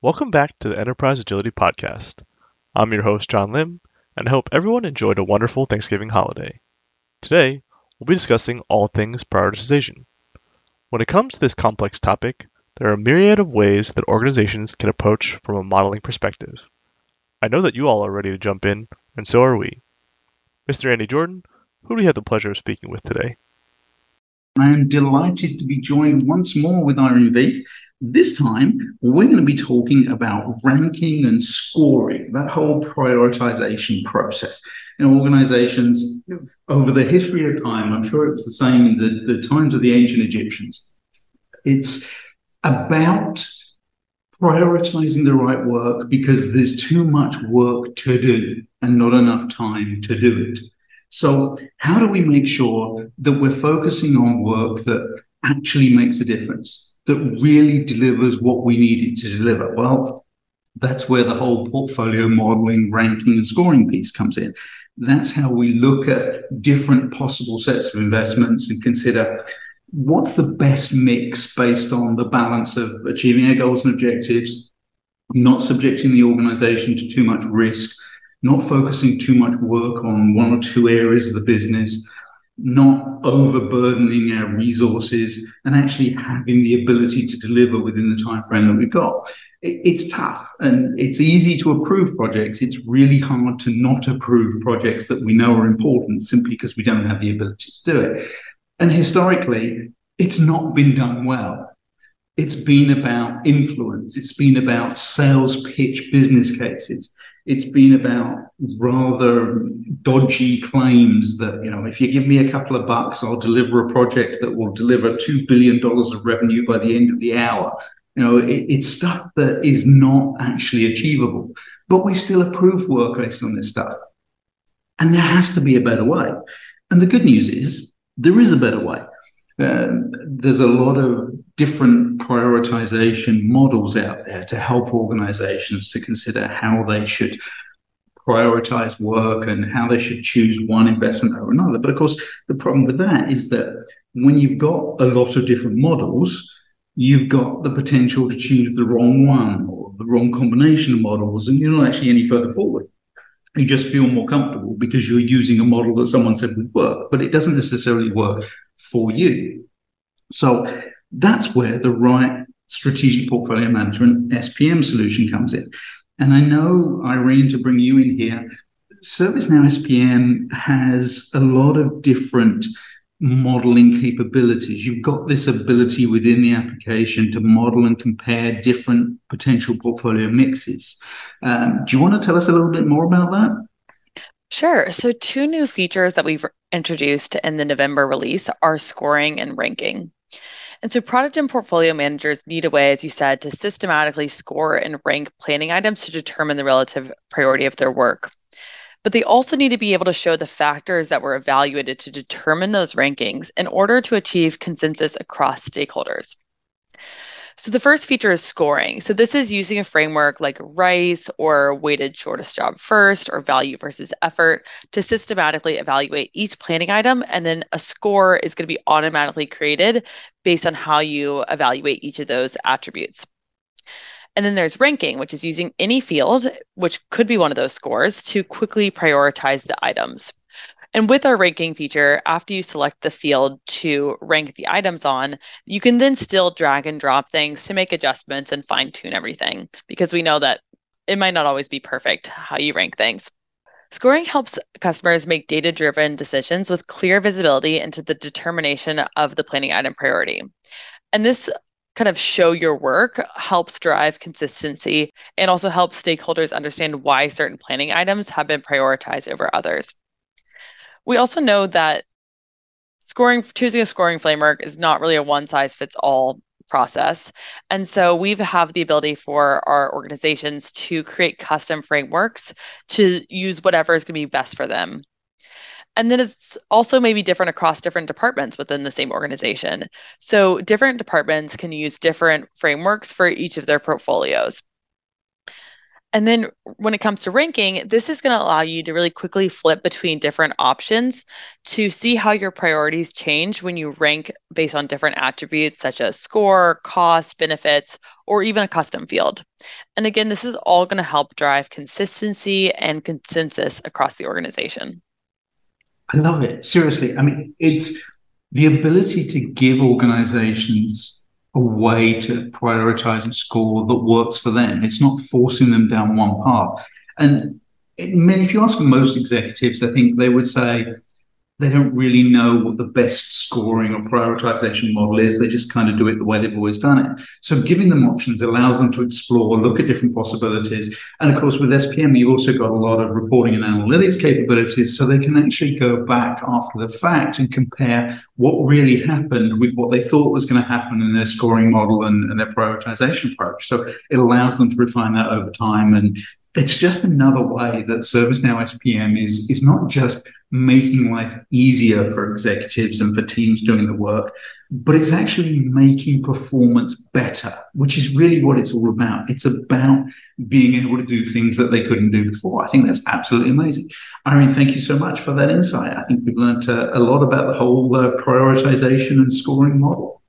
Welcome back to the Enterprise Agility Podcast. I'm your host, John Lim, and I hope everyone enjoyed a wonderful Thanksgiving holiday. Today, we'll be discussing all things prioritization. When it comes to this complex topic, there are a myriad of ways that organizations can approach from a modeling perspective. I know that you all are ready to jump in, and so are we. Mr. Andy Jordan, who do we have the pleasure of speaking with today? I am delighted to be joined once more with Irene Vieth. This time, we're going to be talking about ranking and scoring, that whole prioritization process. In organizations, over the history of time, I'm sure it was the same in the, the times of the ancient Egyptians. It's about prioritizing the right work because there's too much work to do and not enough time to do it. So, how do we make sure that we're focusing on work that actually makes a difference, that really delivers what we need it to deliver? Well, that's where the whole portfolio modeling, ranking, and scoring piece comes in. That's how we look at different possible sets of investments and consider what's the best mix based on the balance of achieving our goals and objectives, not subjecting the organization to too much risk not focusing too much work on one or two areas of the business, not overburdening our resources, and actually having the ability to deliver within the time frame that we've got. It's tough and it's easy to approve projects. It's really hard to not approve projects that we know are important simply because we don't have the ability to do it. And historically, it's not been done well. It's been about influence. It's been about sales pitch business cases it's been about rather dodgy claims that you know if you give me a couple of bucks i'll deliver a project that will deliver $2 billion of revenue by the end of the hour. You know it, it's stuff that is not actually achievable. But we still approve work based on this stuff. And there has to be a better way. And the good news is there is a better way. Um, there's a lot of different prioritization models out there to help organizations to consider how they should prioritize work and how they should choose one investment over another. But of course, the problem with that is that when you've got a lot of different models, you've got the potential to choose the wrong one or the wrong combination of models, and you're not actually any further forward. You just feel more comfortable because you're using a model that someone said would work, but it doesn't necessarily work for you. So that's where the right strategic portfolio management SPM solution comes in. And I know, Irene, to bring you in here, ServiceNow SPM has a lot of different modeling capabilities. You've got this ability within the application to model and compare different potential portfolio mixes. Um, do you want to tell us a little bit more about that? Sure. So, two new features that we've introduced in the November release are scoring and ranking. And so product and portfolio managers need a way, as you said, to systematically score and rank planning items to determine the relative priority of their work. But they also need to be able to show the factors that were evaluated to determine those rankings in order to achieve consensus across stakeholders. So the first feature is scoring. So this is using a framework like RICE or weighted shortest job first or value versus effort to systematically evaluate each planning item. And then a score is going to be automatically created based on how you evaluate each of those attributes. And then there's ranking, which is using any field, which could be one of those scores, to quickly prioritize the items. And with our ranking feature, after you select the field to rank the items on, you can then still drag and drop things to make adjustments and fine tune everything because we know that it might not always be perfect how you rank things. Scoring helps customers make data driven decisions with clear visibility into the determination of the planning item priority. And this kind of show your work helps drive consistency and also helps stakeholders understand why certain planning items have been prioritized over others. We also know that scoring choosing a scoring framework is not really a one size fits all process. And so we have the ability for our organizations to create custom frameworks to use whatever is going to be best for them. And then it's also maybe different across different departments within the same organization. So different departments can use different frameworks for each of their portfolios. And then when it comes to ranking, this is going to allow you to really quickly flip between different options to see how your priorities change when you rank based on different attributes such as score, cost, benefits, or even a custom field. And again, this is all going to help drive consistency and consensus across the organization. I love it. Seriously. I mean, it's the ability to give organizations a way to prioritize and score that works for them. It's not forcing them down one path. And it, if you ask most executives, I think they would say, they don't really know what the best scoring or prioritization model is. They just kind of do it the way they've always done it. So giving them options allows them to explore, look at different possibilities. And of course, with SPM, you've also got a lot of reporting and analytics capabilities. So they can actually go back after the fact and compare what really happened with what they thought was going to happen in their scoring model and, and their prioritization approach. So it allows them to refine that over time and it's just another way that ServiceNow SPM is, is not just making life easier for executives and for teams doing the work, but it's actually making performance better, which is really what it's all about. It's about being able to do things that they couldn't do before. I think that's absolutely amazing. Irene, thank you so much for that insight. I think we've learned uh, a lot about the whole uh, prioritization and scoring model.